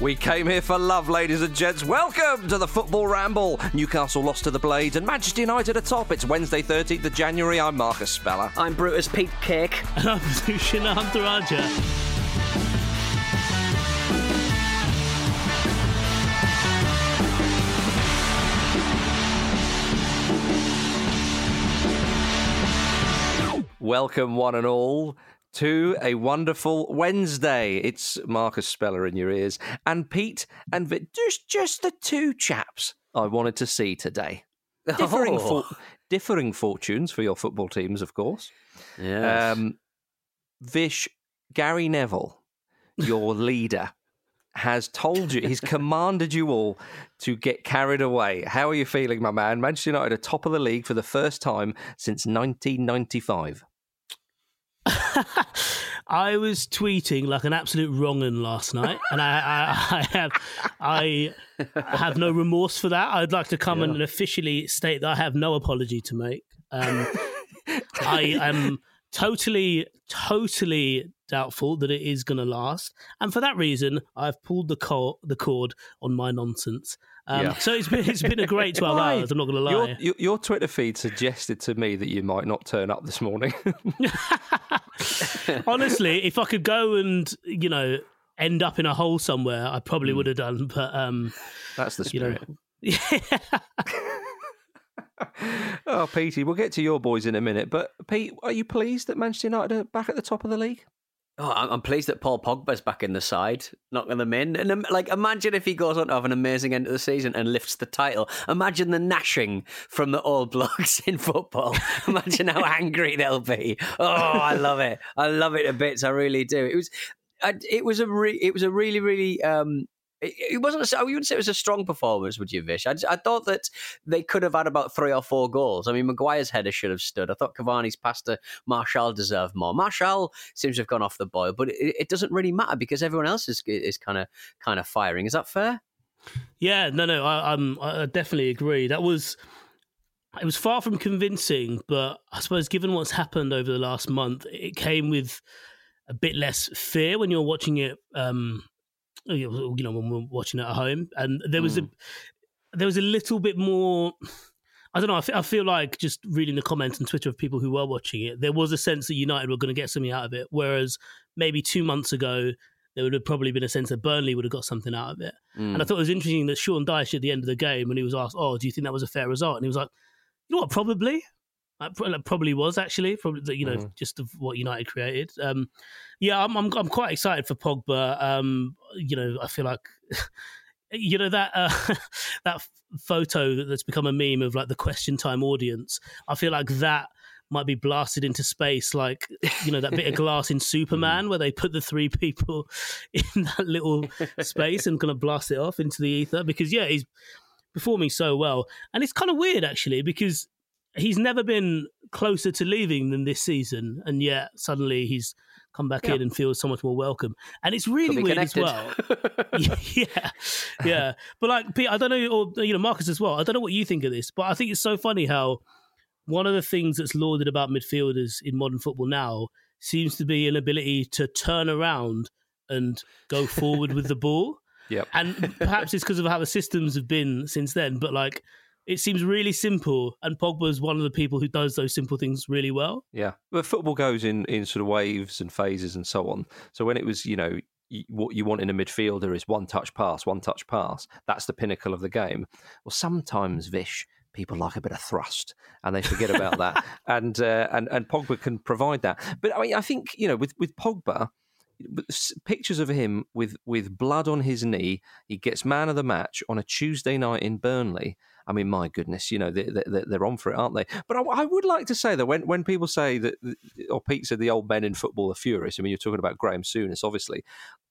We came here for love, ladies and gents. Welcome to the Football Ramble. Newcastle lost to the Blades and Manchester United atop. It's Wednesday, 13th of January. I'm Marcus Speller. I'm Brutus Pete Cake. And I'm Sushan Ehantharajah. Welcome, one and all, to a wonderful Wednesday. It's Marcus Speller in your ears, and Pete and Vi- just just the two chaps I wanted to see today. Differing, Oh. for- differing fortunes for your football teams, of course. Yes. Um, Vish, Gary Neville, your leader, has told you, he's commanded you all to get carried away. How are you feeling, my man? Manchester United are top of the league for the first time since 1995. I was tweeting like an absolute wrong'un last night, and I, I, I have I have no remorse for that. I'd like to come and officially state that I have no apology to make. Um, I am totally, totally doubtful that it is going to last, and for that reason, I've pulled the cord, the cord on my nonsense. Um, Yeah. So it's been it's been a great twelve hours. I'm not going to lie. Your, your, your Twitter feed suggested to me that you might not turn up this morning. Honestly, if I could go and you know end up in a hole somewhere, I probably would have done. But um, That's the you know, spirit. oh, Petey, we'll get to your boys in a minute. But, Pete, are you pleased that Manchester United are back at the top of the league? Oh, I'm pleased that Paul Pogba's back in the side, knocking them in. And like, imagine if he goes on to have an amazing end of the season and lifts the title. Imagine the gnashing from the old blokes in football. imagine how angry they'll be. Oh, I love it. I love it a bit. I really do. It was, it was a, re, it was a really, really. Um, it, wasn't. A, I wouldn't say it was a strong performance. Would you, Vish? I, I thought that they could have had about three or four goals. I mean, Maguire's header should have stood. I thought Cavani's pass to Martial deserved more. Martial seems to have gone off the boil, but it, it doesn't really matter because everyone else is is kind of kind of firing. Is that fair? yeah, no, no, I, I definitely agree. That was it was far from convincing, but I suppose given what's happened over the last month, it came with a bit less fear when you're watching it. Um, you know, when we're watching it at home, and there was a there was a little bit more. I don't know. I feel like just reading the comments on Twitter of people who were watching it, there was a sense that United were going to get something out of it. Whereas maybe two months ago, there would have probably been a sense that Burnley would have got something out of it. Mm. And I thought it was interesting that Sean Dyche at the end of the game, when he was asked, "Oh, do you think that was a fair result?" and he was like, "You know what? Probably." It probably was actually probably you know Mhm. just of what United created. Um, yeah, I'm, I'm I'm quite excited for Pogba. Um, you know, I feel like you know that uh, that photo that's become a meme of like the question time audience. I feel like that might be blasted into space, like you know that bit of glass in Superman where they put the three people in that little space and kind of blast it off into the ether. Because yeah, he's performing so well, and it's kind of weird actually because he's never been closer to leaving than this season, and yet suddenly he's come back Yeah. in and feels so much more welcome. And it's really Could be weird as well. yeah, yeah. But like, Pete, I don't know, or you know, Marcus as well. I don't know what you think of this, but I think it's so funny how one of the things that's lauded about midfielders in modern football now seems to be an ability to turn around and go forward with the ball. Yep. And perhaps it's because of how the systems have been since then. But like, it seems really simple, and Pogba's one of the people who does those simple things really well. Yeah, but football goes in in sort of waves and phases and so on. So when it was, you know, what you want in a midfielder is one touch pass, one touch pass. That's the pinnacle of the game. Well, sometimes Vish people like a bit of thrust and they forget about that, and uh, and and Pogba can provide that. But I mean, I think you know, with with Pogba. Pictures of him with, with blood on his knee. He gets man of the match on a Tuesday night in Burnley. I mean, my goodness, you know, they, they, they're on for it, aren't they? But I, I would like to say that when, when people say that, or Pete said the old men in football are furious, I mean, you're talking about Graham Souness, obviously.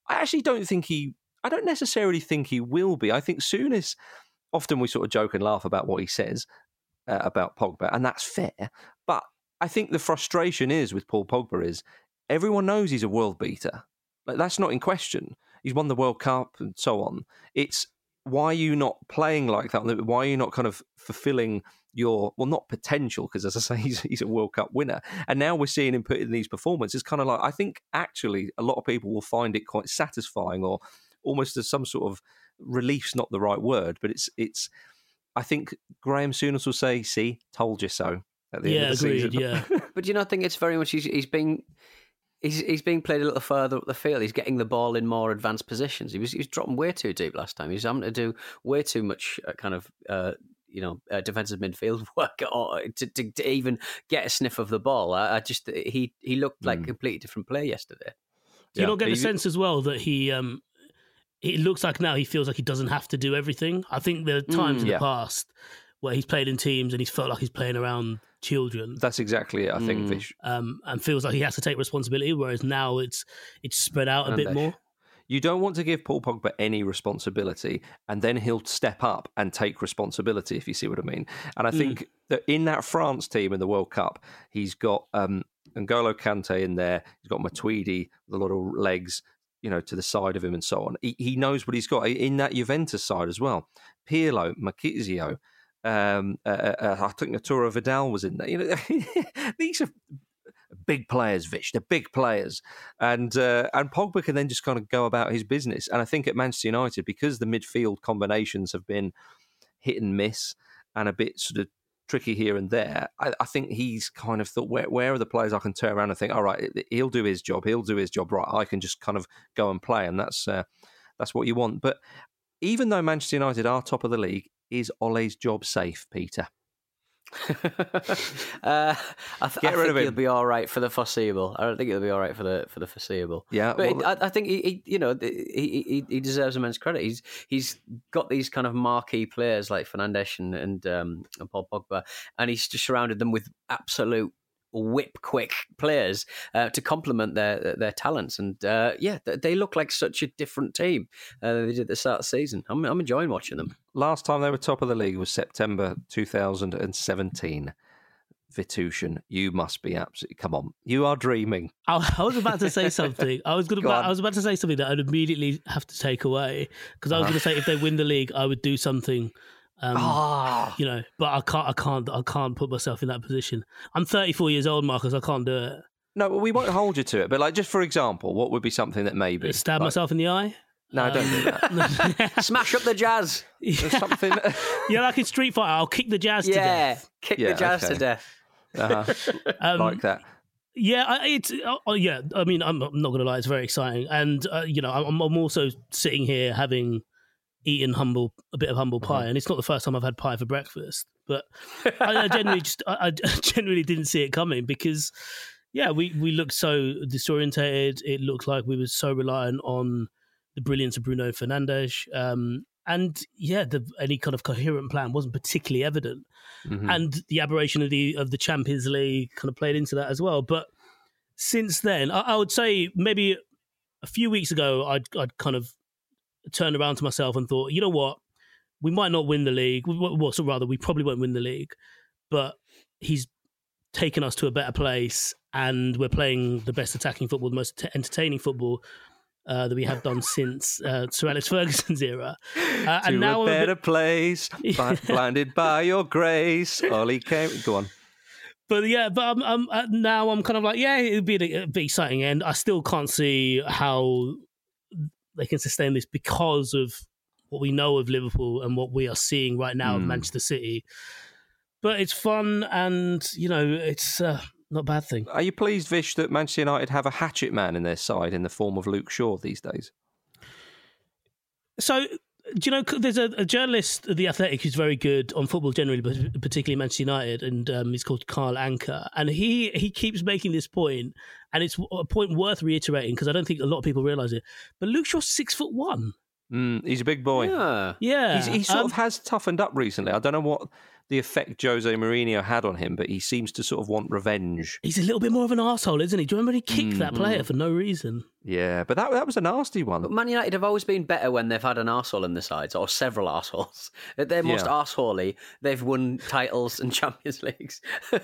I actually don't think he, I don't necessarily think he will be. I think Souness, often we sort of joke and laugh about what he says uh, about Pogba, and that's fair. But I think the frustration is with Paul Pogba is everyone knows he's a world beater. Like, that's not in question. He's won the World Cup and so on. It's why are you not playing like that? Why are you not kind of fulfilling your well, not potential? Because as I say, he's, he's a World Cup winner, and now we're seeing him put in these performances. Kind of like I think actually a lot of people will find it quite satisfying or almost as some sort of relief's not the right word, but it's it's. I think Graham Souness will say, "See, told you so." At the yeah, end of the agreed. season. Yeah, But do you not think it's very much he's, he's being he's he's being played a little further up the field. He's getting the ball in more advanced positions. He was he was dropping way too deep last time. He was having to do way too much uh, kind of. Uh, you know, uh, defensive midfield work or to, to, to even get a sniff of the ball. I, I just he he looked like a Mm. completely different player yesterday. Do you Yeah. not get the He's- sense as well that he um it looks like now he feels like he doesn't have to do everything. I think there are times Mm, in yeah. the past where he's played in teams and he's felt like he's playing around children. That's exactly it. I think Mm. Vish. Um, and feels like he has to take responsibility, whereas now it's it's spread out a bit Fernandes. more. You don't want to give Paul Pogba any responsibility, and then he'll step up and take responsibility. If you see what I mean. And I Mm. think that in that France team in the World Cup, he's got um, N'Golo Kante in there. He's got Matuidi with a lot of legs, you know, to the side of him and so on. He, he knows what he's got in that Juventus side as well. Pirlo, Marchisio. Um, uh, uh, uh, I think Arturo Vidal was in there. You know, these are big players, Vish. They're big players, and uh, and Pogba can then just kind of go about his business. And I think at Manchester United, because the midfield combinations have been hit and miss and a bit sort of tricky here and there, I, I think he's kind of thought, where where are the players I can turn around and think, all right, he'll do his job, he'll do his job right. I can just kind of go and play, and that's uh, that's what you want. But even though Manchester United are top of the league, is Ole's job safe, Peter? uh, I, th- Get I rid think of him. he'll be all right for the foreseeable. I don't think he'll be all right for the for the foreseeable. Yeah, But well, I, I think he, he, you know, he, he he deserves immense credit. He's he's got these kind of marquee players like Fernandes and and, um, and Paul Pogba, and he's just surrounded them with absolute whip quick players uh, to complement their their talents. And uh, yeah, they- they look like such a different team uh, than they did at the start of the season. I'm I'm enjoying watching them. last time they were top of the league was September 2017. Vithushan, you must be absolutely come on. You are dreaming. I, I was about to say something. I was gonna. on. I was about to say something that I'd immediately have to take away because I was Uh-huh. going to say if they win the league, I would do something. Um, Ah, You know, but I can't. I can't. I can't put myself in that position. I'm 34 years old, Marcus. I can't do it. no, but we won't hold you to it. But like, just for example, what would be something that maybe Stab like, myself in the eye. No, I don't do that. Smash up the jazz. There's yeah, something. yeah, like in Street Fighter, I'll kick the jazz to death. Yeah, kick Yeah, the jazz okay. to death. uh Um, like that. Yeah, it's oh, oh, yeah. I mean, I'm I'm not going to lie; it's very exciting, and uh, you know, I'm, I'm also sitting here having eaten humble a bit of humble Uh-huh. pie, and it's not the first time I've had pie for breakfast. But I, I genuinely just I, I genuinely didn't see it coming because yeah, we we looked so disorientated. It looked like we were so reliant on the brilliance of Bruno Fernandes. Um, and yeah, the, any kind of coherent plan wasn't particularly evident Mhm. and the aberration of the of the Champions League kind of played into that as well. But since then, I, I would say maybe a few weeks ago, I'd I'd kind of turned around to myself and thought, you know what, we might not win the league. Well, so rather, we probably won't win the league, but he's taken us to a better place, and we're playing the best attacking football, the most t- entertaining football. Uh, that we have done since uh, Sir Alex Ferguson's era, uh, to and now a I'm a bit- better place, blinded by your grace. Ollie came. Go on. But yeah, but I'm, I'm uh, now I'm kind of like, yeah, it'd be a, a bit exciting, and I still can't see how they can sustain this because of what we know of Liverpool and what we are seeing right now of Hmm. Manchester City. But it's fun, and you know, it's uh, not a bad thing. Are you pleased, Vish, that Manchester United have a hatchet man in their side in the form of Luke Shaw these days? So, do you know, there's a, a journalist at The Athletic who's very good on football generally, but particularly Manchester United, and um, he's called Carl Anka. And he, he keeps making this point, and it's a point worth reiterating because I don't think a lot of people realise it. But Luke Shaw's six foot one. Mm, he's a big boy. Yeah. Yeah. He's, he sort Um, of has toughened up recently. I don't know what the effect Jose Mourinho had on him, but he seems to sort of want revenge. He's a little bit more of an asshole, isn't he? Do you remember he kicked Mm. that player for no reason? Yeah, but that that was a nasty one. But Man United have always been better when they've had an arsehole in the sides, or several arseholes. At their most Yeah. arseholey, they've won titles and Champions Leagues.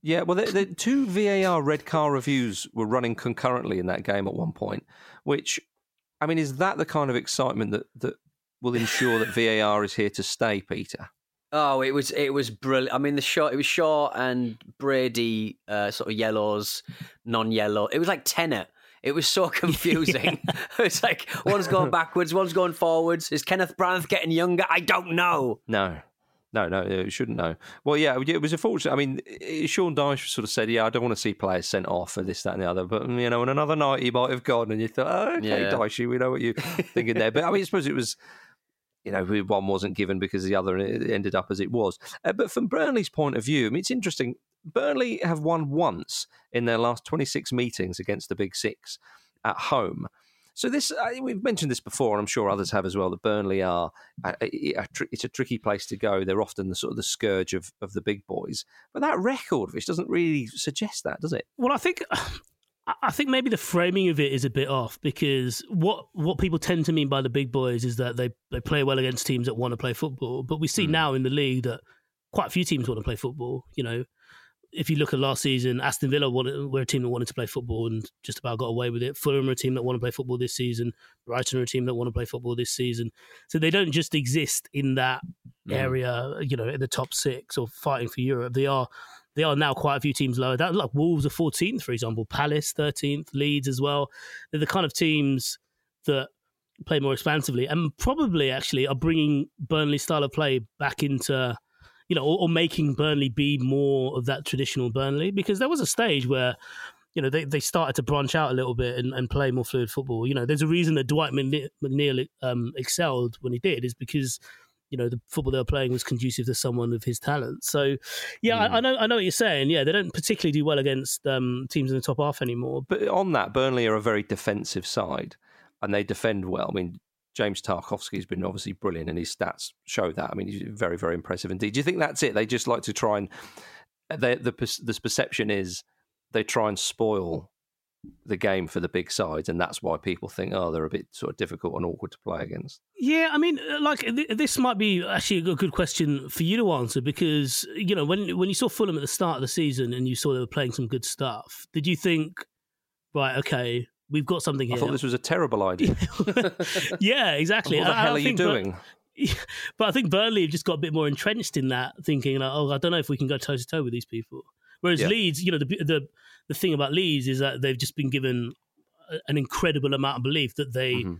Yeah, well, the, the two VAR red car reviews were running concurrently in that game at one point, which, I mean, is that the kind of excitement that, that will ensure that VAR is here to stay, Peter? Oh, it was it was brilliant. I mean, the shot it was Shaw and Brady, uh, sort of yellows, non-yellow. It was like Tenet It was so confusing. it's like one's going backwards, one's going forwards. Is Kenneth Branagh getting younger? I don't know. No. No, no, you shouldn't know. Well, yeah, it was unfortunate. I mean, Sean Dyche sort of said, "Yeah, I don't want to see players sent off for this, that, and the other." But you know, on another night, he might have gone, and you thought, oh, "Okay, yeah. Dyche, we know what you're thinking there." But I mean, I suppose it was, you know, one wasn't given because the other ended up as it was. Uh, but from Burnley's point of view, I mean, it's interesting. Burnley have won once in their last 26 meetings against the Big Six at home. So this we've mentioned this before, and I'm sure others have as well. That Burnley are a, a, a, it's a tricky place to go. They're often the sort of the scourge of, of the big boys, but that record, which doesn't really suggest that, does it? Well, I think. I think maybe the framing of it is a bit off because what what people tend to mean by the big boys is that they, they play well against teams that want to play football. But we see mm. now in the league that quite a few teams want to play football. You know, if you look at last season, Aston Villa wanted, were a team that wanted to play football and just about got away with it. Fulham are a team that want to play football this season. Brighton are a team that want to play football this season. So they don't just exist in that mm. area, you know, in the top six or fighting for Europe. They are they are now quite a few teams lower. That like Wolves are 14th, for example, Palace 13th, Leeds as well. They're the kind of teams that play more expansively and probably actually are bringing Burnley style of play back into you know, or, or, making Burnley be more of that traditional Burnley because there was a stage where, you know, they, they started to branch out a little bit and, and play more fluid football. You know, there's a reason that Dwight McNeil um, excelled when he did is because you know the football they were playing was conducive to someone of his talent. So, yeah, mm. I, I, know I know what you're saying. Yeah, they don't particularly do well against um, teams in the top half anymore. But on that, Burnley are a very defensive side, and they defend well. I mean, James Tarkowski has been obviously brilliant, and his stats show that. I mean, he's very, very impressive indeed. Do you think that's it? They just like to try and they, the the perception is they try and spoil the game for the big sides, and that's why people think, oh, they're a bit sort of difficult and awkward to play against. Yeah, I mean, uh, like th- this might be actually a good question for you to answer because you know when when you saw Fulham at the start of the season and you saw they were playing some good stuff, did you think, right, okay, we've got something here. I thought this was a terrible idea. yeah, exactly. What the hell are you doing? but I think Burnley have just got a bit more entrenched in that, thinking, like, oh, I don't know if we can go toe to toe with these people. Whereas yeah. Leeds, you know, the, the the thing about Leeds is that they've just been given an incredible amount of belief that they mm-hmm.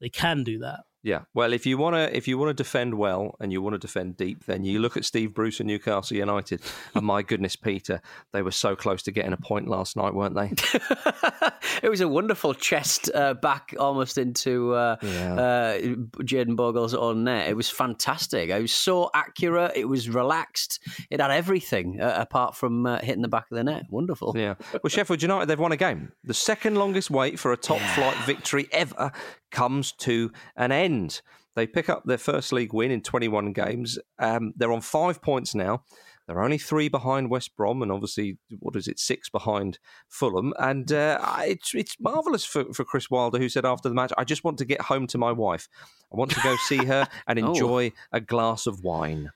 they can do that. Yeah, well, if you want to if you want to defend well and you want to defend deep, then you look at Steve Bruce and Newcastle United. and my goodness, Peter, they were so close to getting a point last night, weren't they? it was a wonderful chest uh, back almost into uh, yeah. uh, Jayden Bogle's own net. It was fantastic. It was so accurate. It was relaxed. It had everything uh, apart from uh, hitting the back of the net. Wonderful. Yeah. Well, Sheffield United they've won a game. The second longest wait for a top yeah. flight victory ever comes to an end. They pick up their first league win in 21 games. Um, they're on five points now. They're only three behind West Brom, and obviously, what is it, six behind Fulham. And uh, it's it's marvelous for, for Chris Wilder, who said after the match, "I just want to get home to my wife. I want to go see her and oh. enjoy oh. a glass of wine."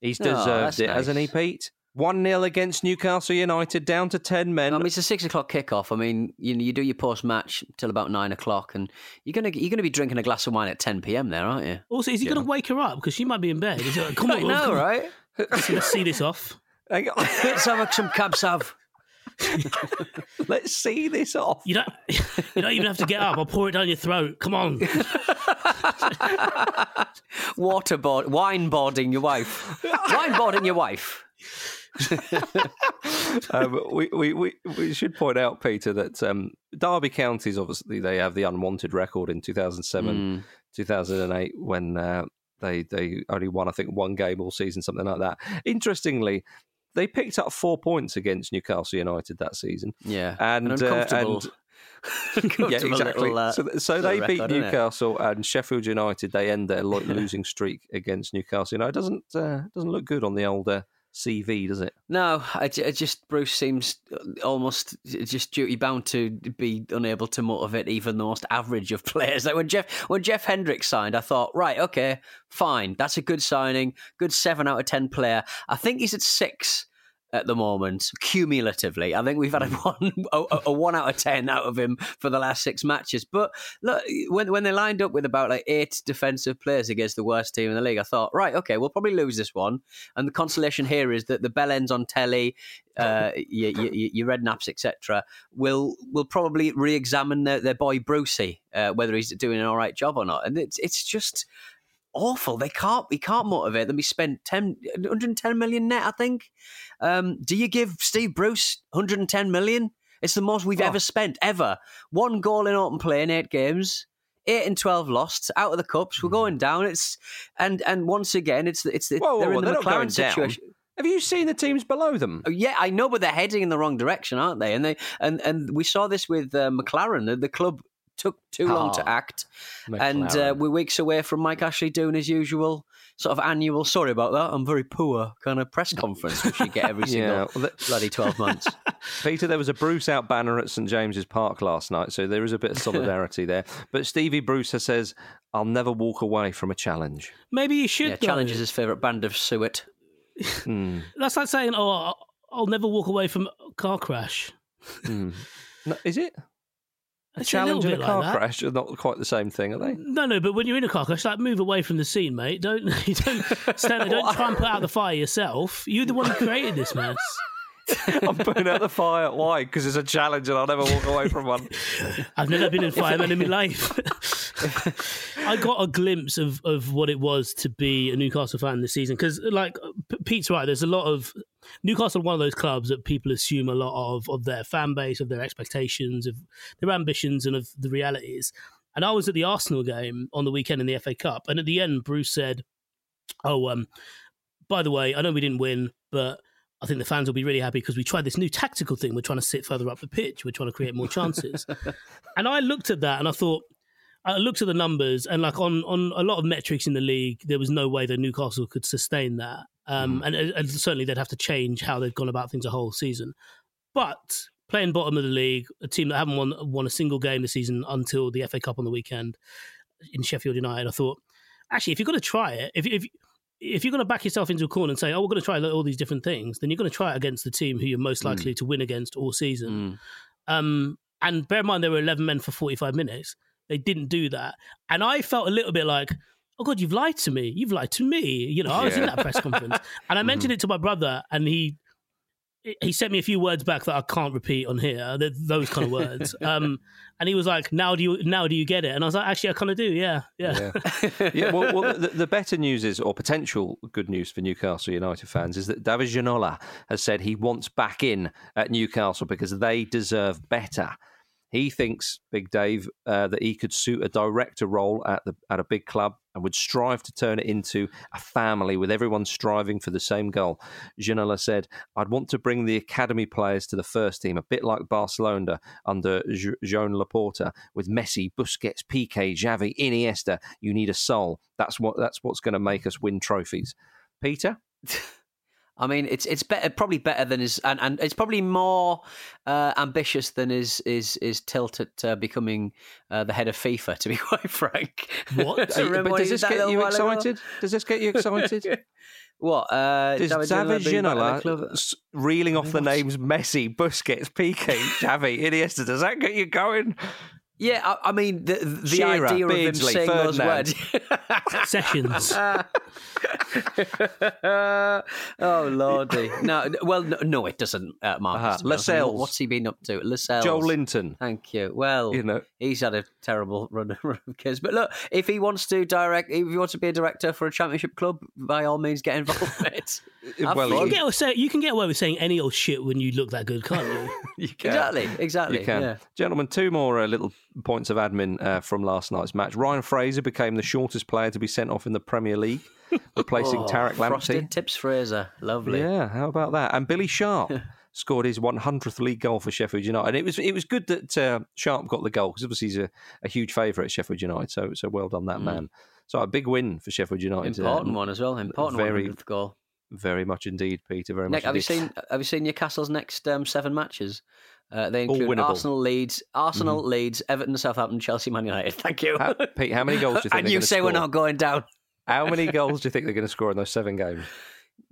He's oh, deserved oh, it, nice. hasn't he, Pete? 1 0 against Newcastle United, down to 10 men. I mean, it's a six o'clock kickoff. I mean, you you do your post match till about nine o'clock, and you're going to you're gonna be drinking a glass of wine at 10 pm there, aren't you? Also, is he yeah. going to wake her up? Because she might be in bed. Is it, come on, know, come right? Let's see this off. Let's have some cab sav. Let's see this off. You don't, you don't even have to get up. I'll pour it down your throat. Come on. Waterboard, wineboarding your wife. Wineboarding your wife. um, we, we, we, we should point out, Peter, that um, Derby counties obviously they have the unwanted record in 2007, mm. 2008 when uh, they they only won I think one game all season, something like that. Interestingly, they picked up four points against Newcastle United that season. Yeah, and and, uh, and yeah, exactly. Little, uh, so, so they beat Newcastle and Sheffield United. They end their losing streak against Newcastle. You know, it doesn't uh, doesn't look good on the old uh, CV, does it? No, I, just Bruce seems uh, almost uh, just duty bound to be unable to motivate even the most average of players. Like when Jeff when Jeff Hendricks signed, I thought, right, okay, fine, that's a good signing, good seven out of ten player. I think he's at six at the moment, cumulatively. I think we've had a one, a, a one out of 10 out of him for the last six matches. But look, when, when they lined up with about like eight defensive players against the worst team in the league, I thought, right, okay, we'll probably lose this one. And the consolation here is that the bell ends on telly, uh, your, your, your Redknapps, etc., will will probably re-examine their, their boy Brucey, uh, whether he's doing an all right job or not. And it's it's just awful. They can't we can't motivate them. We spent 10, 110 million net, I think. Um, do you give Steve Bruce 110 million? It's the most we've Oh. ever spent ever. One goal in open play in eight games. Eight and twelve lost out of the cups. We're going down. It's and and once again, it's it's, it's Hmm. Whoa, they're whoa, in the they're McClaren down. situation. Have you seen the teams below them? Oh, Yeah, I know, but they're heading in the wrong direction, aren't they? And they and and we saw this with uh, McClaren. The, the club took too long to Oh, act, and uh, we're weeks away from Mike Ashley doing his usual sort of annual. Sorry about that. I'm very poor kind of press conference which you get every single Yeah, well, bloody twelve months. Peter, there was a Bruce out banner at St James's Park last night, so there is a bit of solidarity there. But Stevie Brewster says, "I'll never walk away from a challenge." Maybe you should. yeah, though. challenges his favourite band of suet. Hmm. That's like saying, "Oh, I'll- I'll never walk away from a car crash." Hmm. No, is it a challenge and a car like crash? Are not quite the same thing, are they? No, no, but when you're in a car crash, like move away from the scene, mate. Don't you don't stand there, don't try and put out the fire yourself. You're the one who created this mess. I'm putting out the fire. Why? Because it's a challenge, and I'll never walk away from one. I've never been in fireman in my life. I got a glimpse of, of what it was to be a Newcastle fan this season because, like Pete's right, there's a lot of Newcastle, are one of those clubs that people assume a lot of of their fan base, of their expectations, of their ambitions, and of the realities. And I was at the Arsenal game on the weekend in the FA Cup, and at the end, Bruce said, "Oh, um, by the way, I know we didn't win, but." I think the fans will be really happy because we tried this new tactical thing. We're trying to sit further up the pitch. We're trying to create more chances. and I looked at that and I thought, I looked at the numbers and like on on a lot of metrics in the league, there was no way that Newcastle could sustain that. Um, and, and certainly they'd have to change how they've gone about things a whole season. But playing bottom of the league, a team that haven't won won a single game this season until the FA Cup on the weekend in Sheffield United, I thought, actually, if you're going to try it, if if if you're going to back yourself into a corner and say, "Oh, we're going to try all these different things," then you're going to try it against the team who you're most likely to win against all season. Mm. Um, and bear in mind, there were 11 men for 45 minutes. They didn't do that. And I felt a little bit like, oh, God, you've lied to me. You've lied to me. You know, I was in that press conference. And I mentioned it to my brother, and he he sent me a few words back that I can't repeat on here. Those kind of words. Um, and he was like, "Now do you now do you get it?" And I was like, "Actually, I kind of do. Yeah, yeah." Yeah. yeah, well, well the, the better news is, or potential good news for Newcastle United fans, is that David Ginola has said he wants back in at Newcastle because they deserve better. He thinks, Big Dave, uh, that he could suit a director role at the at a big club and would strive to turn it into a family with everyone striving for the same goal. Ginola said, "I'd want to bring the academy players to the first team, a bit like Barcelona under Joan Laporta, with Messi, Busquets, Piqué, Xavi, Iniesta. You need a soul. That's what that's what's going to make us win trophies." Peter, I mean, it's it's better, probably better than his, and, and it's probably more uh, ambitious than his is is tilt at uh, becoming uh, the head of FIFA. To be quite frank, What? Does this get you while ago? excited? Does this get you excited? What? Uh, Does David David being back at the club? Ginola reeling off the names Messi, Busquets, Piqué, Xavi, Iniesta? Does that get you going? Yeah, I, I mean the the Shearer, idea of him saying those words. Sessions. oh lordy! No, well, no, no it doesn't, uh, Marcus. Uh-huh. to be honest. Lascelles. What's he been up to? Lascelles. Joelinton. Thank you. Well, You know, he's had a terrible run, run of kids. But look, if he wants to direct, if he wants to be a director for a championship club, by all means, get involved in it. Well, you can, get, say, you can get away with saying any old shit when you look that good, can't you? you can. Exactly, exactly. You can. Yeah. Gentlemen, two more uh, little points of admin uh, from last night's match. Ryan Fraser became the shortest player to be sent off in the Premier League, replacing Oh, Tariq Lamptey. Frosted Tips Fraser, lovely. Yeah, how about that? And Billy Sharp scored his 100th league goal for Sheffield United, and it was it was good that uh, Sharp got the goal because obviously he's a, a huge favourite at Sheffield United. So so well done that man. So a big win for Sheffield United. uh, Important one as well. Important very- 100th goal. Very much indeed, Peter. Very much. Nick, have you indeed. seen have you seen Newcastle's next um, seven matches? Uh, they include. Arsenal, Leeds, Arsenal, Leeds, Everton, Southampton, Chelsea, Man United. Thank you. How, Pete, how many goals do you think and you say we're not going down. How many goals do you think they're going to score in those seven games?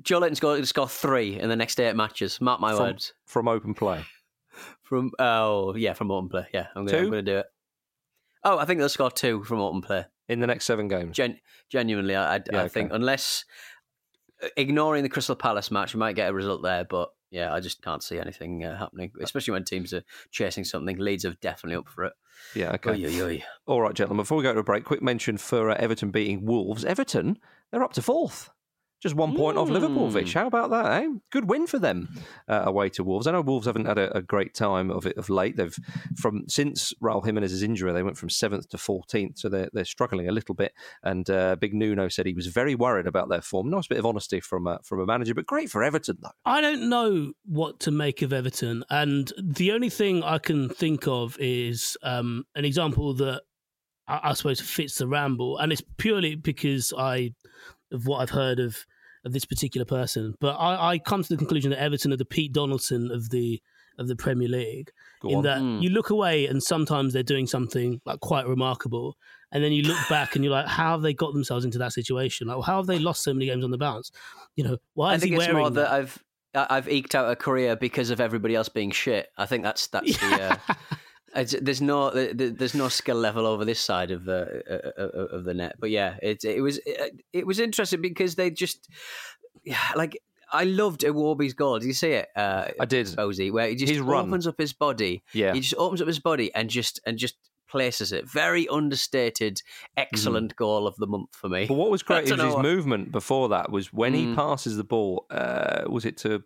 Joelinton's going to score three in the next eight matches. Mark my From- words. from open play. From oh yeah, from open play. Yeah, I'm going to do it. Oh, I think they'll score two from open play. in the next seven games. Gen- genuinely, I, I, Yeah, I think okay. unless uh, ignoring the Crystal Palace match, we might get a result there. But yeah, I just can't see anything uh, happening, especially when teams are chasing something. Leeds are definitely up for it. Yeah, okay. Oy, oy, oy. All right, gentlemen. Before we go to a break, quick mention for uh, Everton beating Wolves. Everton, they're up to fourth. Just one point off Liverpool, Vish. How about that, eh? Good win for them uh, away to Wolves. I know Wolves haven't had a, a great time of it of late. They've from since Raul Jimenez's injury, they went from seventh to fourteenth, so they're they're struggling a little bit. And uh, Big Nuno said he was very worried about their form. Nice bit of honesty from a, from a manager, but great for Everton though. I don't know what to make of Everton, and the only thing I can think of is um, an example that I, I suppose fits the ramble, and it's purely because I of what I've heard of of this particular person. But I, I come to the conclusion that Everton are the Pete Donaldson of the of the Premier League, Go in on. that Mm. you look away and sometimes they're doing something like quite remarkable, and then you look back and you're like, how have they got themselves into that situation? Like, how have they lost so many games on the bounce? You know, why I is think he it's wearing more that that? I've I- I've eked out a career because of everybody else being shit. I think that's that's the. Uh, it's, there's no there- there- there's no skill level over this side of the uh, uh, of the net, but yeah, it it was it, it was interesting because they just yeah, like I loved Iwobi's goal. Did you see it? Uh, I did. Posey, where he just run. opens up his body. Yeah. He just opens up his body and just and just places it. Very understated, excellent goal of the month for me. But what was great don't his what- movement before that was when he Mm. passes the ball. Uh, was it to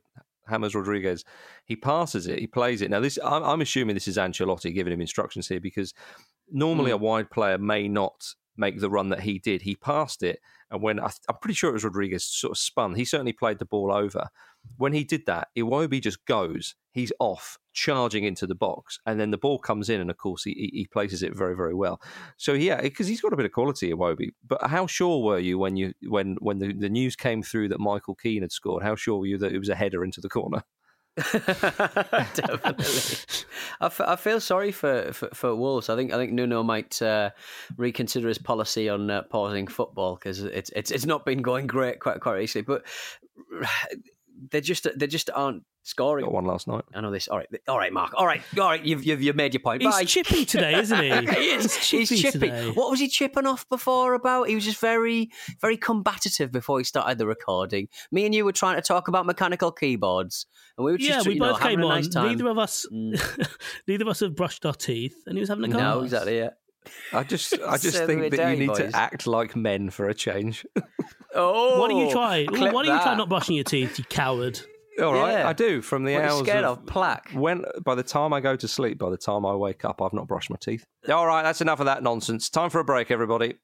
James Rodriguez? He passes it. He plays it. Now this, I'm, I'm assuming this is Ancelotti giving him instructions here because normally Mm. a wide player may not make the run that he did. He passed it, and when I, I'm pretty sure it was Rodriguez sort of spun. He certainly played the ball over. When he did that, Iwobi just goes. He's off, charging into the box, and then the ball comes in, and of course he, he places it very very well. So yeah, because he's got a bit of quality, Iwobi. But how sure were you when you when when the, the news came through that Michael Keane had scored? How sure were you that it was a header into the corner? Definitely. I, f- I feel sorry for, for, for Wolves. I think I think Nuno might uh, reconsider his policy on uh, pausing football because it's it's it's not been going great quite quite recently. But they just they just aren't scoring. Got one last night. I know this. All right, all right, Mark. All right, all right. You've you've, you've made your point. He's Bye. chippy today, isn't he? he is. He's He's chippy chippy. today. What was he chipping off before about? He was just very, very combative before he started the recording. Me and you were trying to talk about mechanical keyboards, and we were just, yeah, we you know, both having came a on. nice time. Neither of us, Mm. neither of us have brushed our teeth, and he was having a go. No, exactly. Yeah. I just I just So think we're that you need boys. to act like men for a change. Oh, Why don't you try? Why don't you try not brushing your teeth, you coward? All right, Yeah. I do. From the What are you hours scared of, of? Plaque. when by the time I go to sleep, by the time I wake up, I've not brushed my teeth. All right, that's enough of that nonsense. Time for a break, everybody.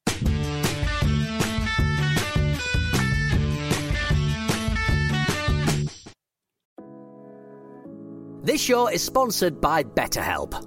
This show is sponsored by BetterHelp.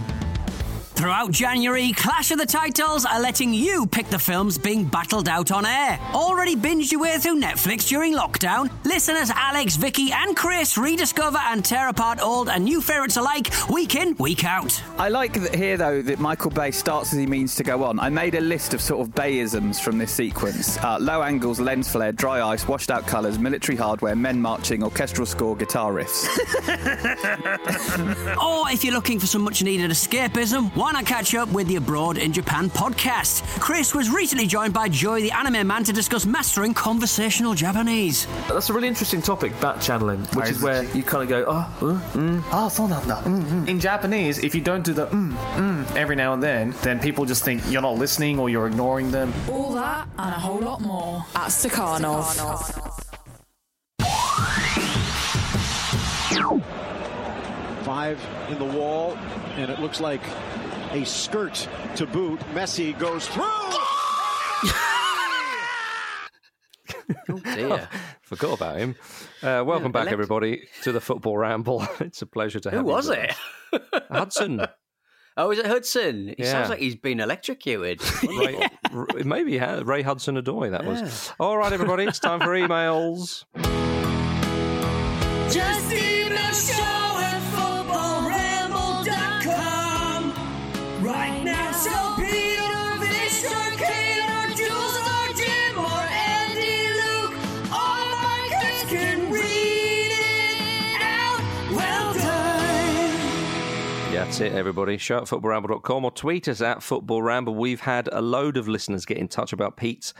Throughout January, Clash of the Titles are letting you pick the films being battled out on air. Already binged your way through Netflix during lockdown? Listeners Alex, Vicky, and Chris rediscover and tear apart old and new favourites alike week in, week out. I like that here though that Michael Bay starts as he means to go on. I made a list of sort of Bayisms from this sequence: uh, low angles, lens flare, dry ice, washed out colours, military hardware, men marching, orchestral score, guitar riffs. Or if you're looking for some much needed escapism, why why not catch up with the Abroad in Japan podcast? Chris was recently joined by Joey, the anime man, to discuss mastering conversational Japanese. That's a really interesting topic, back channeling, which is where you kind of go, oh, uh, mm, Ah, so nanda. In Japanese, if you don't do the mm, mm every now and then, then people just think you're not listening or you're ignoring them. All that and a whole lot more at Stakhanov. Five in the wall, and it looks like a skirt to boot. Messi goes through. Dear. Forgot about him. Uh, welcome back, elect- everybody, to the Football Ramble. It's a pleasure to have Who you was with it? us. Hudson. Oh, is it Hudson? He Yeah. sounds like he's been electrocuted. Ray, r- maybe yeah, Ray Hudson Adoy, that was. All right, everybody, it's time for emails. Just email show it, everybody. Show at footballramble.com or tweet us at footballramble. We've had a load of listeners get in touch about Pete's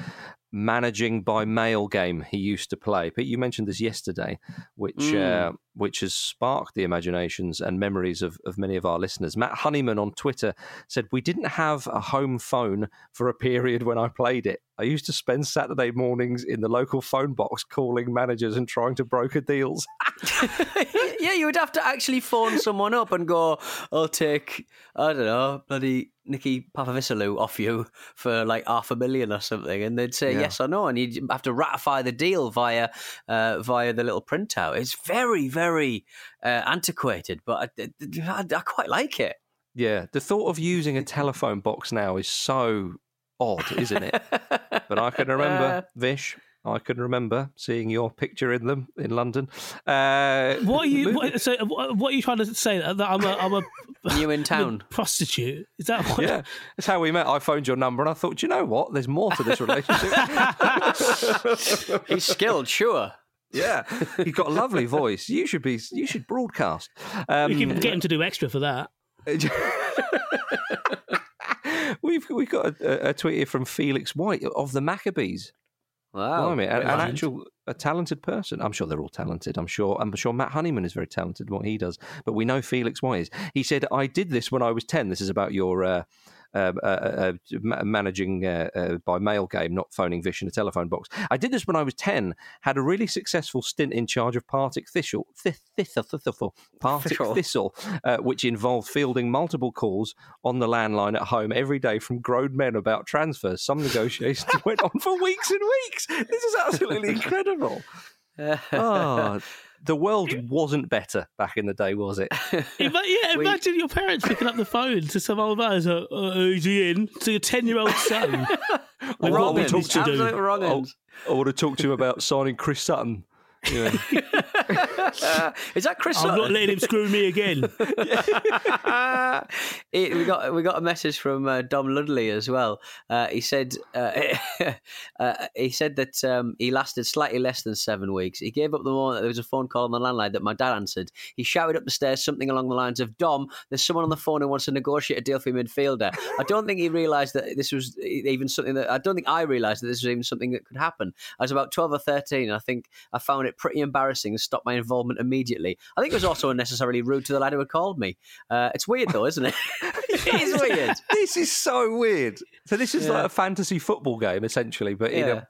managing by mail game he used to play. Pete, you mentioned this yesterday, which uh, which has sparked the imaginations and memories of, of many of our listeners. Matt Honeyman on Twitter said, We didn't have a home phone for a period when I played it. I used to spend Saturday mornings in the local phone box calling managers and trying to broker deals. yeah, you would have to actually phone someone up and go, I'll take, I don't know, bloody Nikki Papavasiliou off you for like half a million or something. And they'd say Yeah. yes or no. And you'd have to ratify the deal via uh, via the little printout. It's very, very uh, antiquated, but I, I, I quite like it. Yeah, the thought of using a telephone box now is so odd, isn't it? but I can remember, Vish, I can remember seeing your picture in them in London. Uh, What are you? What, so, what what are you trying to say? That I'm a, I'm a New in I'm a town. prostitute? Is that what? Yeah, that's how we met. I phoned your number and I thought, "Do you know what? There's more to this relationship. He's skilled, sure. yeah, he's got a lovely voice. You should be. You should broadcast. Um, We can get him to do extra for that. we've we've got a, a tweet here from Felix White of the Maccabees. Wow. Blimey, an, an actual a talented person. I'm sure they're all talented. I'm sure. I'm sure Matt Honeyman is very talented in what he does. But we know Felix White is. He said, "I did this when I was ten. This is about your." Uh, uh, uh, ma- managing uh, uh, by mail game, not phoning Vish in a telephone box. I did this when I was 10, had a really successful stint in charge of Partick Thistle, Thith- Partick Thistle. Uh, which involved fielding multiple calls on the landline at home every day from grown men about transfers. Some negotiations went on for weeks and weeks. This is absolutely incredible. Oh, the world wasn't better back in the day, was it? Ima- yeah, We- imagine your parents picking up the phone to some old man. So, uh, is he in? To your ten-year-old son. With what we talk to Absolute do. wrong ends. I want to talk to him about signing Chris Sutton. Yeah. Is that Chris I'm not letting him screw me again. It- we got we got a message from uh, Dom Ludley as well. Uh, he said uh, uh, he said that um, he lasted slightly less than seven weeks. He gave up the moment that there was a phone call on the landline that my dad answered. He shouted up the stairs something along the lines of, "Dom, there's someone on the phone who wants to negotiate a deal for your midfielder." I don't think he realised that this was even something that I don't think I realised that this was even something that could happen. I was about twelve or thirteen. And I think I found it pretty embarrassing and stopped my involvement immediately. I think it was also unnecessarily rude to the lad who had called me. Uh, it's weird though, isn't it? it is weird. this is so weird. So this is Yeah. like a fantasy football game essentially, but in Yeah.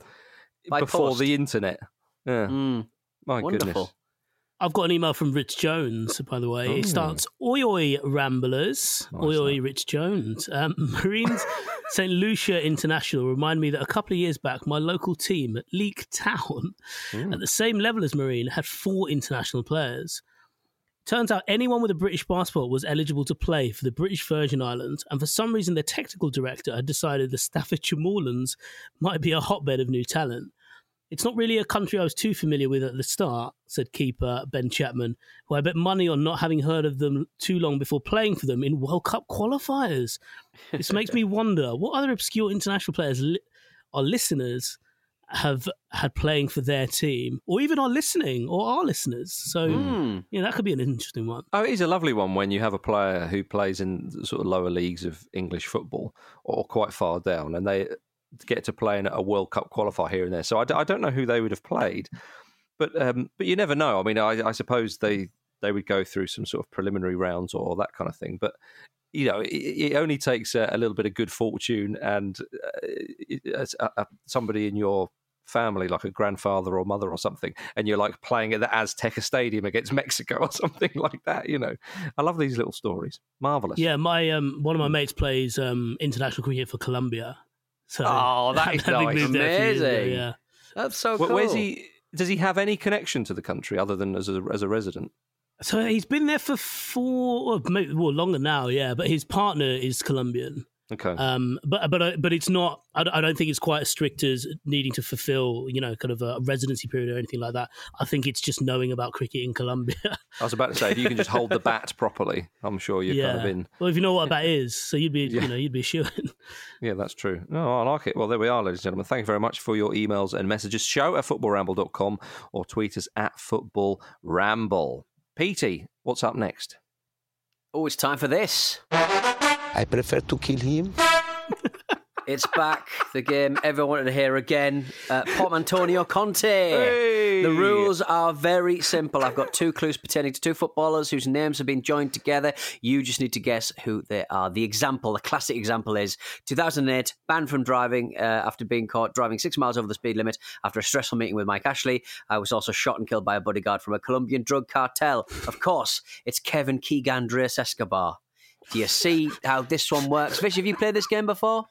a, By before post. the internet. Yeah, Mm, my wonderful. goodness. I've got an email from Rich Jones, by the way. It starts Oi Oi Ramblers. Nice, oi Oi. Rich Jones. Um, Marines St. Lucia International remind me that a couple of years back, my local team, at Leek Town, at the same level as Marine, had four international players. Turns out anyone with a British passport was eligible to play for the British Virgin Islands, and for some reason, their technical director had decided the Staffordshire Moorlands might be a hotbed of new talent. It's not really a country I was too familiar with at the start, said keeper Ben Chapman, who I bet money on not having heard of them too long before playing for them in World Cup qualifiers. This makes me wonder what other obscure international players li- are listeners have had playing for their team, or even are listening, or are listeners. So Hmm. yeah, that could be an interesting one. Oh, it is a lovely one when you have a player who plays in sort of lower leagues of English football or quite far down, and they get to play in a World Cup qualifier here and there. So I, d- I don't know who they would have played, but um, but you never know. I mean, I, I suppose they they would go through some sort of preliminary rounds or that kind of thing, but. You know, it, it only takes a, a little bit of good fortune and uh, a, a, somebody in your family, like a grandfather or mother or something, and you're like playing at the Azteca Stadium against Mexico or something like that. You know, I love these little stories. Marvelous. Yeah, my um, one of my mates plays um, international cricket for Colombia. So Oh, that is having nice. moved there a few years ago, Amazing. yeah. That's so Where- cool. Where's he? Does he have any connection to the country other than as a as a resident? So he's been there for four, well, longer now, yeah. But his partner is Colombian. Okay. Um, but but uh, but it's not. I, don't- I don't think it's quite as strict as needing to fulfil, you know, kind of a residency period or anything like that. I think it's just knowing about cricket in Colombia. I was about to say, if you can just hold the bat properly, I'm sure you're yeah. kind of in. Well, if you know what a bat is, so you'd be, Yeah. you know, you'd be sure. Yeah, that's true. No, I like it. Well, there we are, ladies and gentlemen. Thank you very much for your emails and messages. Show at footballramble.com or tweet us at footballramble. Petey, what's up next? Oh, it's time for this. I prefer to kill him. It's back. The game everyone wanted to hear again. Uh, Pop Antonio Conte. The rules are very simple. I've got two clues pertaining to two footballers whose names have been joined together. You just need to guess who they are. The example, the classic example is 2008, banned from driving uh, after being caught driving six miles over the speed limit after a stressful meeting with Mike Ashley. I was also shot and killed by a bodyguard from a Colombian drug cartel. Of course, it's Kevin Keegan Andres Escobar. Do you see how this one works? Fish, have you played this game before?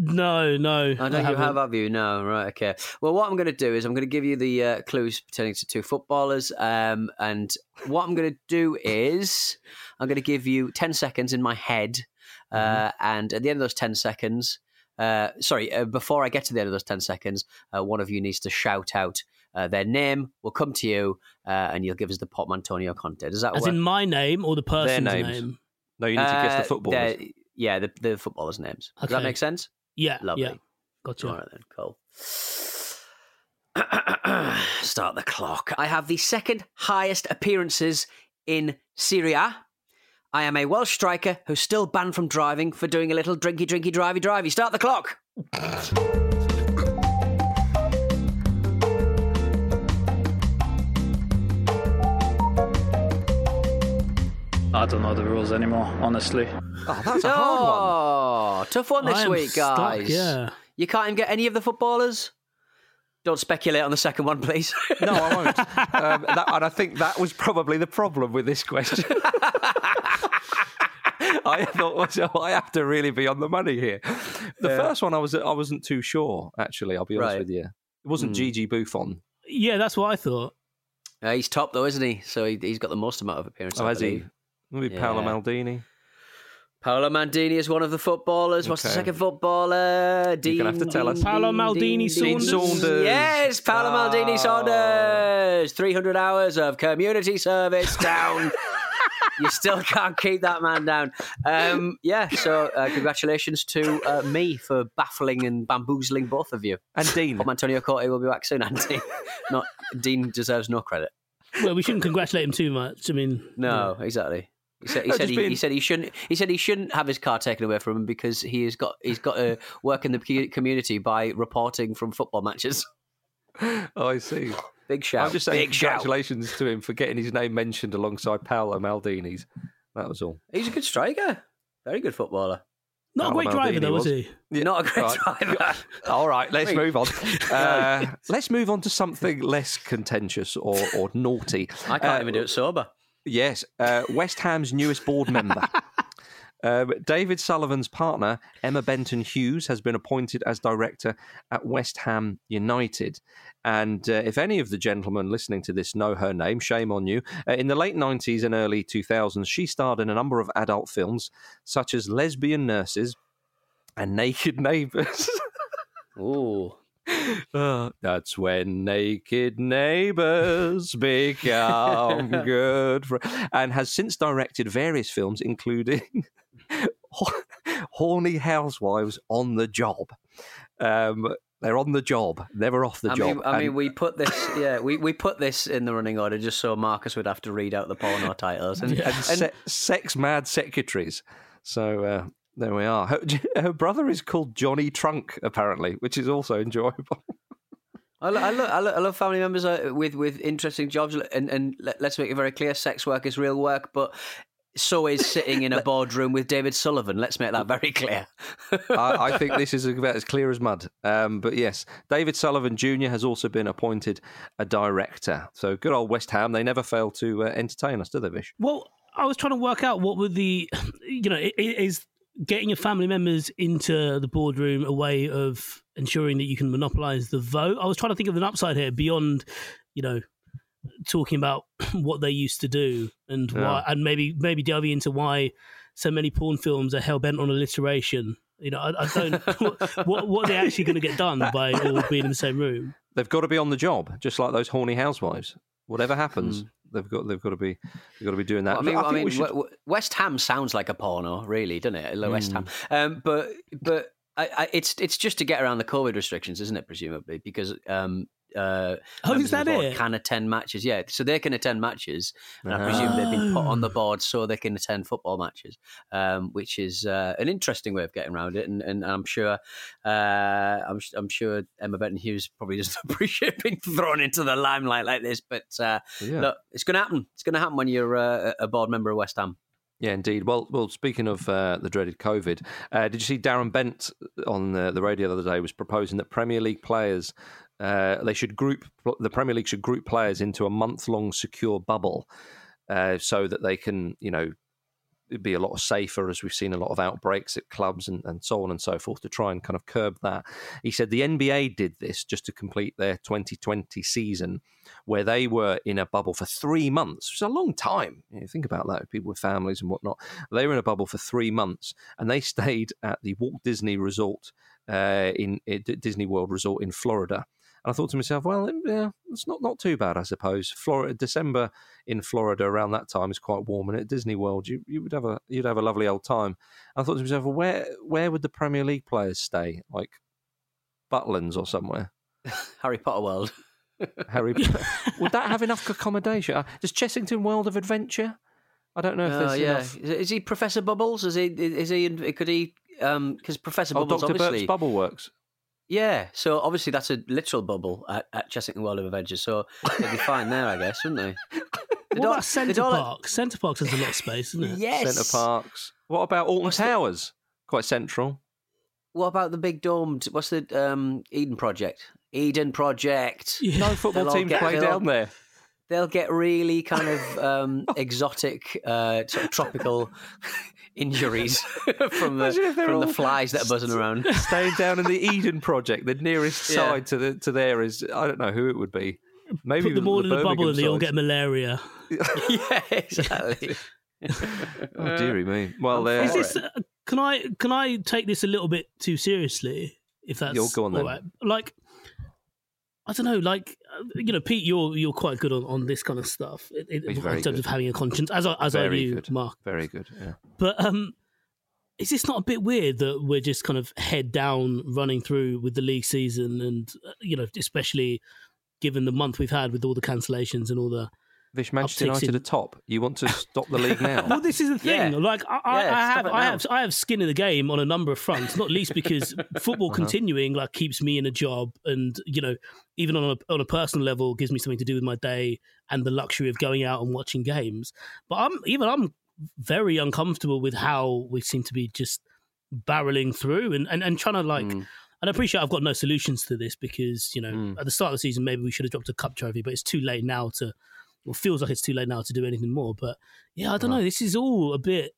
no, no. I know you haven't. have, have you? No, right, okay. Well, what I'm going to do is I'm going to give you the uh, clues pertaining to two footballers, um, and what I'm going to do is I'm going to give you ten seconds in my head, uh, Mm-hmm. and at the end of those ten seconds, uh, sorry, uh, before I get to the end of those ten seconds, uh, one of you needs to shout out uh, their name. We'll come to you, uh, and you'll give us the Pop Antonio Conte. Does that As work? in my name or the person's name? No, you need to guess the Uh, footballers. they're- Yeah, the, the footballers' names. Does that Okay. make sense? Yeah, Lovely. yeah. Gotcha. All right then, cool. Start the clock. I have the second highest appearances in Serie I am a Welsh striker who's still banned from driving for doing a little drinky, drinky, drivey, drivey. Start the clock. I don't know the rules anymore, honestly. Oh, that's a hard one. Oh, tough one this I am week, stuck, guys. yeah. You can't even get any of the footballers? Don't speculate on the second one, please. No, I won't. um, that, and I think that was probably the problem with this question. I thought myself, I have to really be on the money here. The Yeah. first one, I was I wasn't too sure. Actually, I'll be honest Right. with you. It wasn't Hmm. Gigi Buffon. Yeah, that's what I thought. Uh, he's top, though, isn't he? So he, he's got the most amount of appearances. Oh, has he? Believe. Maybe Paolo Maldini. Paolo Maldini is one of the footballers. What's the second footballer? Dean, gonna have to tell us. Paolo Maldini Dean, Dean. Saunders. Yes, Paolo Oh. Maldini Saunders. 300 hours of community service down. you still can't keep that man down. Um, yeah, so uh, congratulations to uh, me for baffling and bamboozling both of you. And Dean. Pop Antonio Conte will be back soon, and Dean, not, Dean deserves no credit. Well, we shouldn't congratulate him too much. I mean, No, exactly. He said, he, said he, being- he said he shouldn't. He said he shouldn't have his car taken away from him because he has got he's got to work in the community by reporting from football matches. Oh, I see. Big shout! I'm just saying Big shout! congratulations to him for getting his name mentioned alongside Paolo Maldini's. That was all. He's a good striker, very good footballer. not a Paolo great driver Maldini though, was was. he? Not a great Right. driver. All right, let's Wait. move on. Uh, let's move on to something less contentious or, or naughty. I can't Uh, even do it sober. Yes, uh, West Ham's newest board member. Um, David Sullivan's partner, Emma Benton Hughes, has been appointed as director at West Ham United. And uh, if any of the gentlemen listening to this know her name, shame on you. Uh, in the late 90s and early 2000s, she starred in a number of adult films, such as Lesbian Nurses and Naked Neighbours. Ooh, Uh, that's when naked neighbors become good fr- and has since directed various films including horny housewives on the job um, They're on the job, never off the I job. mean, I mean, we put this, yeah, we, we put this in the running order just so Marcus would have to read out the porno titles. And, and and- se- sex mad secretaries. So uh, there we are. Her, her brother is called Jonny Trunk, apparently, which is also enjoyable. I, lo- I, lo- I, lo- I love family members uh, with with interesting jobs, and and let, us make it very clear: sex work is real work, but so is sitting in a boardroom with David Sullivan. Let's make that very clear. I, I think this is about as clear as mud. Um, but yes, David Sullivan Jr. has also been appointed a director. So good old West Ham. They never fail to uh, entertain us, do they, Vish? Well, I was trying to work out what would the, you know, i- i- is getting your family members into the boardroom a way of ensuring that you can monopolize the vote. I was trying to think of an upside here beyond, you know, talking about what they used to do and Yeah. why, and maybe maybe delving into why so many porn films are hell bent on alliteration. You know, I, I don't. what what are they actually going to get done by all being in the same room? They've got to be on the job, just like those horny housewives. Whatever happens, Hmm. They've got they've got to be they've got to be doing that. I mean, But I, mean, we should- West Ham sounds like a porno, really, doesn't it? Like West Ham, Hmm. um, but but I, I, it's it's just to get around the COVID restrictions, isn't it? Presumably, because um, uh, Oh, is that it? Can attend matches, yeah. So they can attend matches, and I presume they've been put on the board so they can attend football matches, um, which is uh, an interesting way of getting around it. And, and I'm sure, uh, I'm, I'm sure Emma Benton Hughes probably doesn't appreciate being thrown into the limelight like this. But uh, Yeah. look, it's going to happen. It's going to happen when you're uh, a board member of West Ham. Yeah, indeed. Well, well. Speaking of uh, the dreaded COVID, uh, did you see Darren Bent on the, the radio the other day was proposing that Premier League players uh, they should group the Premier League should group players into a month long secure bubble uh, so that they can you know be a lot safer as we've seen a lot of outbreaks at clubs and, and so on and so forth to try and kind of curb that. He said the NBA did this just to complete their 2020 season where they were in a bubble for three months, which is a long time. You know, think about that, people with families and whatnot. They were in a bubble for three months and they stayed at the Walt Disney Resort uh, in, in Disney World Resort in Florida. And I thought to myself, well, yeah, it's not, not too bad, I suppose. Florida, December in Florida around that time is quite warm, and at Disney World, you, you would have a you'd have a lovely old time. I thought to myself, well, where where would the Premier League players stay? Like Butlins or somewhere? Harry Potter World. Harry, would that have enough accommodation? Uh, Does Chessington World of Adventure? I don't know if Oh, there's yeah. enough. Is, is he Professor Bubbles? Is he? Is he? Could he? Because Professor Oh, Bubbles, Dr. obviously. Bubble Works. Yeah. So obviously that's a literal bubble at, at Chessington World of Adventure. So they'd be fine there, I guess, wouldn't they? What about Center Parc? Center Parcs has a lot of space, isn't it? Yes. Center Parcs. What about Alton Towers? Quite central. What about the big domed? What's the um, Eden Project? Eden Project. No football They'll teams get- play down there. They'll get really kind of um, exotic, uh, sort of tropical injuries from the Imagine if they're from the flies that are buzzing around. Staying down in the Eden Project, the nearest Yeah. side to the to there is I don't know who it would be. Maybe Put them the- all the in a bubble Birmingham and they all get malaria. yeah, exactly. Oh dearie me. Well, there. Is this? Uh, can I can I take this a little bit too seriously? If that's You'll go on then. all right. Like, I don't know. Like, uh, you know, Pete, you're you're quite good on, on this kind of stuff in, in- terms good. of having a conscience, as I, as are Very you, good. Mark. Very good. Yeah. But um, is this not a bit weird that we're just kind of head down running through with the league season, and uh, you know, especially given the month we've had with all the cancellations and all the Vish Manchester United in- are top. You want to stop the league now? Well, this is the thing. Yeah. Like, I, I, Yeah, I have, I have, I have skin in the game on a number of fronts. Not least because football Uh-huh. continuing like keeps me in a job, and you know, even on a on a personal level, gives me something to do with my day and the luxury of going out and watching games. But I'm even I'm very uncomfortable with how we seem to be just barreling through and and, and trying to like. Mm. And I appreciate I've got no solutions to this because you know Mm. at the start of the season maybe we should have dropped a cup trophy, but it's too late now to. Well, feels like it's too late now to do anything more. But yeah, I don't know. This is all a bit,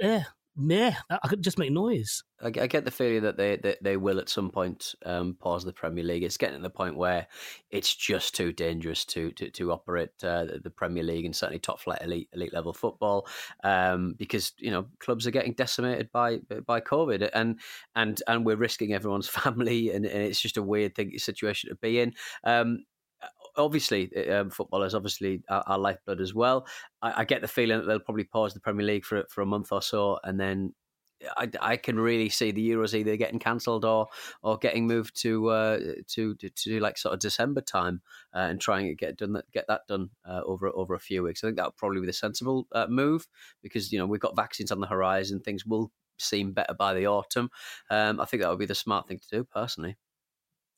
yeah, yeah. I could just make noise. I, I get the feeling that they, they they will at some point um, pause the Premier League. It's getting to the point where it's just too dangerous to to, to operate uh, the, the Premier League and certainly top flight elite elite level football um, because you know clubs are getting decimated by by COVID and and and we're risking everyone's family and, and it's just a weird thing situation to be in. Um, obviously, um, football is obviously our, our lifeblood as well. I, I get the feeling that they'll probably pause the Premier League for for a month or so, and then I, I can really see the Euros either getting cancelled or or getting moved to uh, to, to to like sort of December time uh, and trying to get done get that done uh, over over a few weeks. I think that would probably be the sensible uh, move because you know we've got vaccines on the horizon. Things will seem better by the autumn. Um, I think that would be the smart thing to do personally.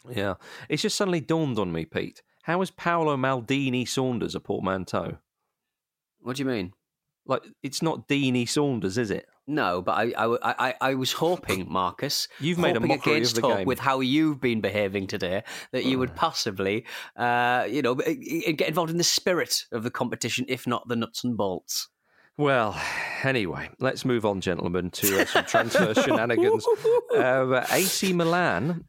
Yeah. It's just suddenly dawned on me, Pete. How is Paolo Maldini Saunders a portmanteau? What do you mean? Like, it's not Deanie Saunders, is it? No, but I, I, I, I was hoping, Marcus. You've made a mockery of the game. with how you've been behaving today that you would possibly, uh, you know, get involved in the spirit of the competition, if not the nuts and bolts. Well, anyway, let's move on, gentlemen, to uh, some transfer shenanigans. Uh, AC Milan,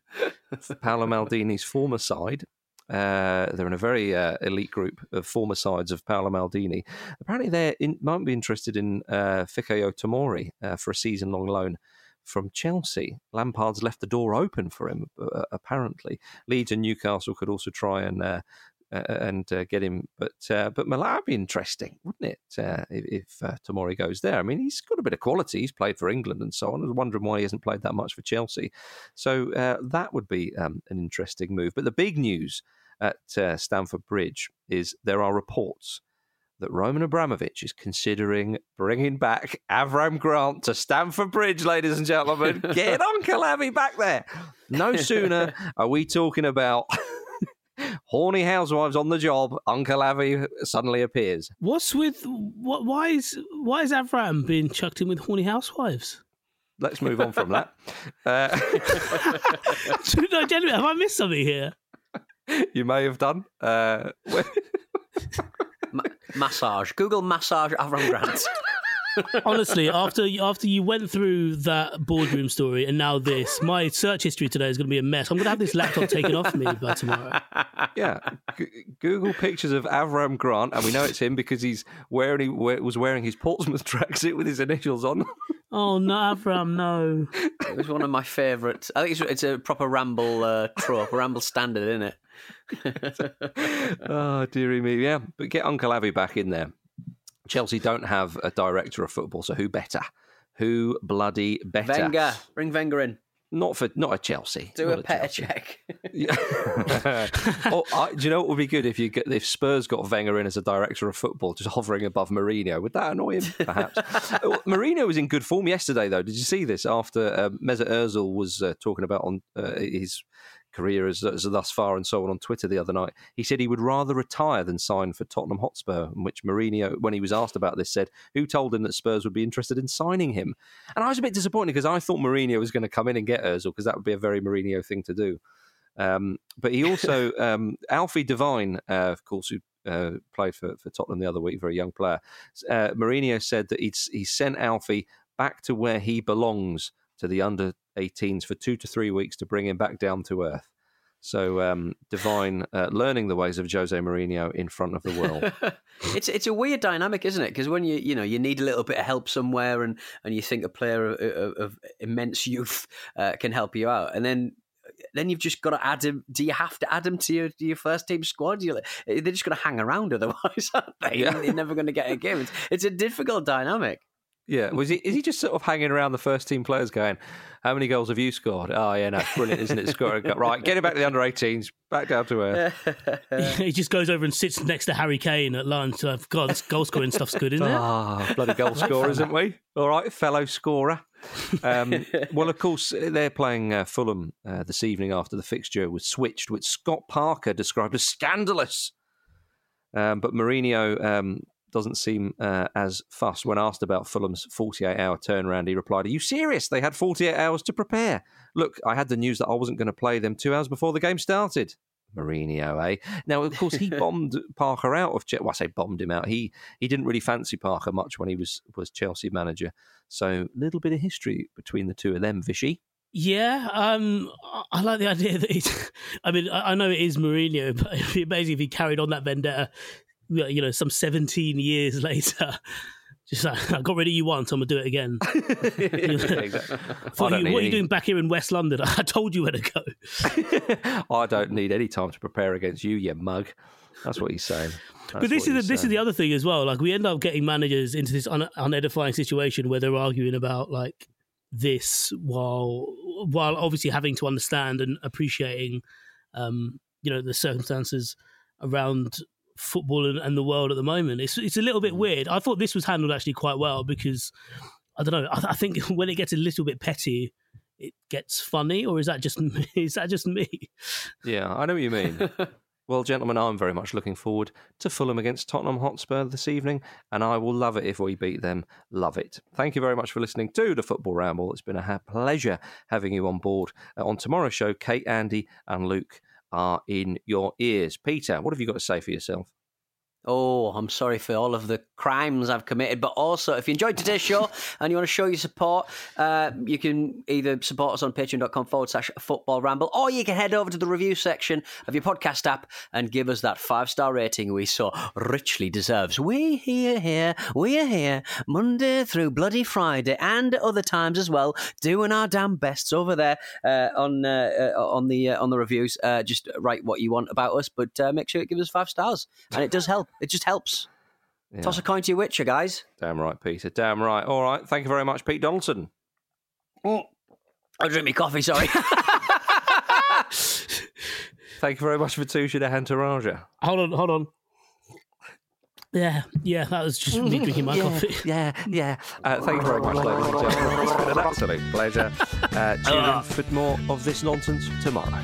Paolo Maldini's former side, uh, they're in a very uh, elite group of former sides of Paolo Maldini. Apparently, they might be interested in uh, Fikayo Tomori uh, for a season-long loan from Chelsea. Lampard's left the door open for him. Uh, apparently, Leeds and Newcastle could also try and. Uh, uh, and uh, get him, but uh, but Milan would be interesting, wouldn't it? Uh, if if uh, Tomori goes there, I mean, he's got a bit of quality. He's played for England and so on. I was wondering why he hasn't played that much for Chelsea. So uh, that would be um, an interesting move. But the big news at uh, Stamford Bridge is there are reports that Roman Abramovich is considering bringing back Avram Grant to Stamford Bridge, ladies and gentlemen. Get Uncle Avi back there. No sooner are we talking about horny housewives on the job, Uncle Avi suddenly appears. What's with what? Why is why is Avram being chucked in with horny housewives? Let's move on from that. Uh, no, genuinely, have I missed something here? you may have done. Uh, Ma- massage. Google massage Avram Grant. Honestly, after after you went through that boardroom story and now this, my search history today is going to be a mess. I'm going to have this laptop taken off me by tomorrow. yeah, G- Google pictures of Avram Grant, and we know it's him because he's wearing he was wearing his Portsmouth tracksuit with his initials on. Oh no, Avram, no. It was one of my favourites. I think it's, it's a proper ramble uh, trope, a ramble standard, isn't it? oh dearie me, yeah. But get Uncle Avi back in there. Chelsea don't have a director of football, so who better? Who bloody better? Wenger, bring Wenger in. Not for not a Chelsea. Do a pet Chelsea. check. oh, I, do you know what would be good if you get if Spurs got Wenger in as a director of football, just hovering above Mourinho? Would that annoy him? Perhaps. Uh, Mourinho was in good form yesterday, though. Did you see this? After uh, Mesut Ozil was uh, talking about on uh, his career as, as thus far and so on on Twitter the other night, he said he would rather retire than sign for Tottenham Hotspur. In which Mourinho, when he was asked about this, said, "Who told him that Spurs would be interested in signing him?" And I was a bit disappointed because I thought Mourinho was going to come in and get Ozil because that would be a very Mourinho thing to do. Um, but he also, um, Alfie Devine, uh, of course, who uh, played for, for Tottenham the other week, very young player. Uh, Mourinho said that he'd, he sent Alfie back to where he belongs to the under 18s for two to three weeks to bring him back down to earth. So um, Devine uh, learning the ways of Jose Mourinho in front of the world. it's it's a weird dynamic, isn't it? Because when you you know you need a little bit of help somewhere, and and you think a player of, of, of immense youth uh, can help you out, and then then you've just got to add him. Do you have to add him to your to your first team squad? You're, they're just going to hang around otherwise, aren't they? Yeah. You're never going to get a game. It's, it's a difficult dynamic. Yeah, was he? Is he just sort of hanging around the first team players, going, "How many goals have you scored?" Oh yeah, no, brilliant, isn't it? Score right, get him back to the under 18s, back down to earth. he just goes over and sits next to Harry Kane at lunch. Like, God, this goal scoring stuff's good, isn't it? Ah, bloody goal scorer, isn't we? All right, fellow scorer. Um, well, of course, they're playing uh, Fulham uh, this evening after the fixture was switched, which Scott Parker described as scandalous. Um, but Mourinho um, doesn't seem uh, as fussed. When asked about Fulham's 48 hour turnaround, he replied, Are you serious? They had 48 hours to prepare. Look, I had the news that I wasn't going to play them two hours before the game started. Mourinho, eh? Now, of course, he bombed Parker out of. Che- well, I say bombed him out. He he didn't really fancy Parker much when he was was Chelsea manager. So, a little bit of history between the two of them, Vishy. Yeah, um, I- like the idea that he's. I mean, I I know it is Mourinho, but it'd be amazing if he carried on that vendetta. You know, some seventeen years later, just like I got rid of you once, I'm gonna do it again. Exactly. Thought you- what are you doing back here in West London? I told you where to go. I don't need any time to prepare against you, you mug. That's what he's saying. but this is the, this is the other thing as well. Like we end up getting managers into this un- unedifying situation where they're arguing about like this while while obviously having to understand and appreciating um, you know the circumstances around football and, and the world at the moment. It's it's a little bit weird. I thought this was handled actually quite well because I don't know. I, I think when it gets a little bit petty, it gets funny. Or is that just me? is that just me? Yeah, I know what you mean. well, gentlemen, I'm very much looking forward to Fulham against Tottenham Hotspur this evening, and I will love it if we beat them. Love it. Thank you very much for listening to the Football Ramble. It's been a ha- pleasure having you on board. Uh, on tomorrow's show, Kate, Andy, and Luke are in your ears. Peter, what have you got to say for yourself? Oh, I'm sorry for all of the crimes I've committed. But also, if you enjoyed today's show and you want to show your support, uh, you can either support us on patreon.com forward slash football ramble, or you can head over to the review section of your podcast app and give us that five star rating we so richly deserves. We here, here, we are here Monday through bloody Friday and other times as well, doing our damn bests over there uh, on uh, uh, on the uh, on the reviews. Uh, just write what you want about us, but uh, make sure it gives us five stars, and it does help. It just helps. Yeah. Toss a coin to your witcher, guys. Damn right, Peter. Damn right. All right. Thank you very much, Pete Donaldson. Oh, I'll drink my coffee, sorry. Thank you very much Vithushan Ehantharajah. Hold on, hold on. Yeah, yeah, that was just me drinking my yeah, coffee. Yeah, yeah. Uh, thank you very much, ladies and gentlemen. It's been an absolute pleasure. Uh, tune in for more of this nonsense tomorrow.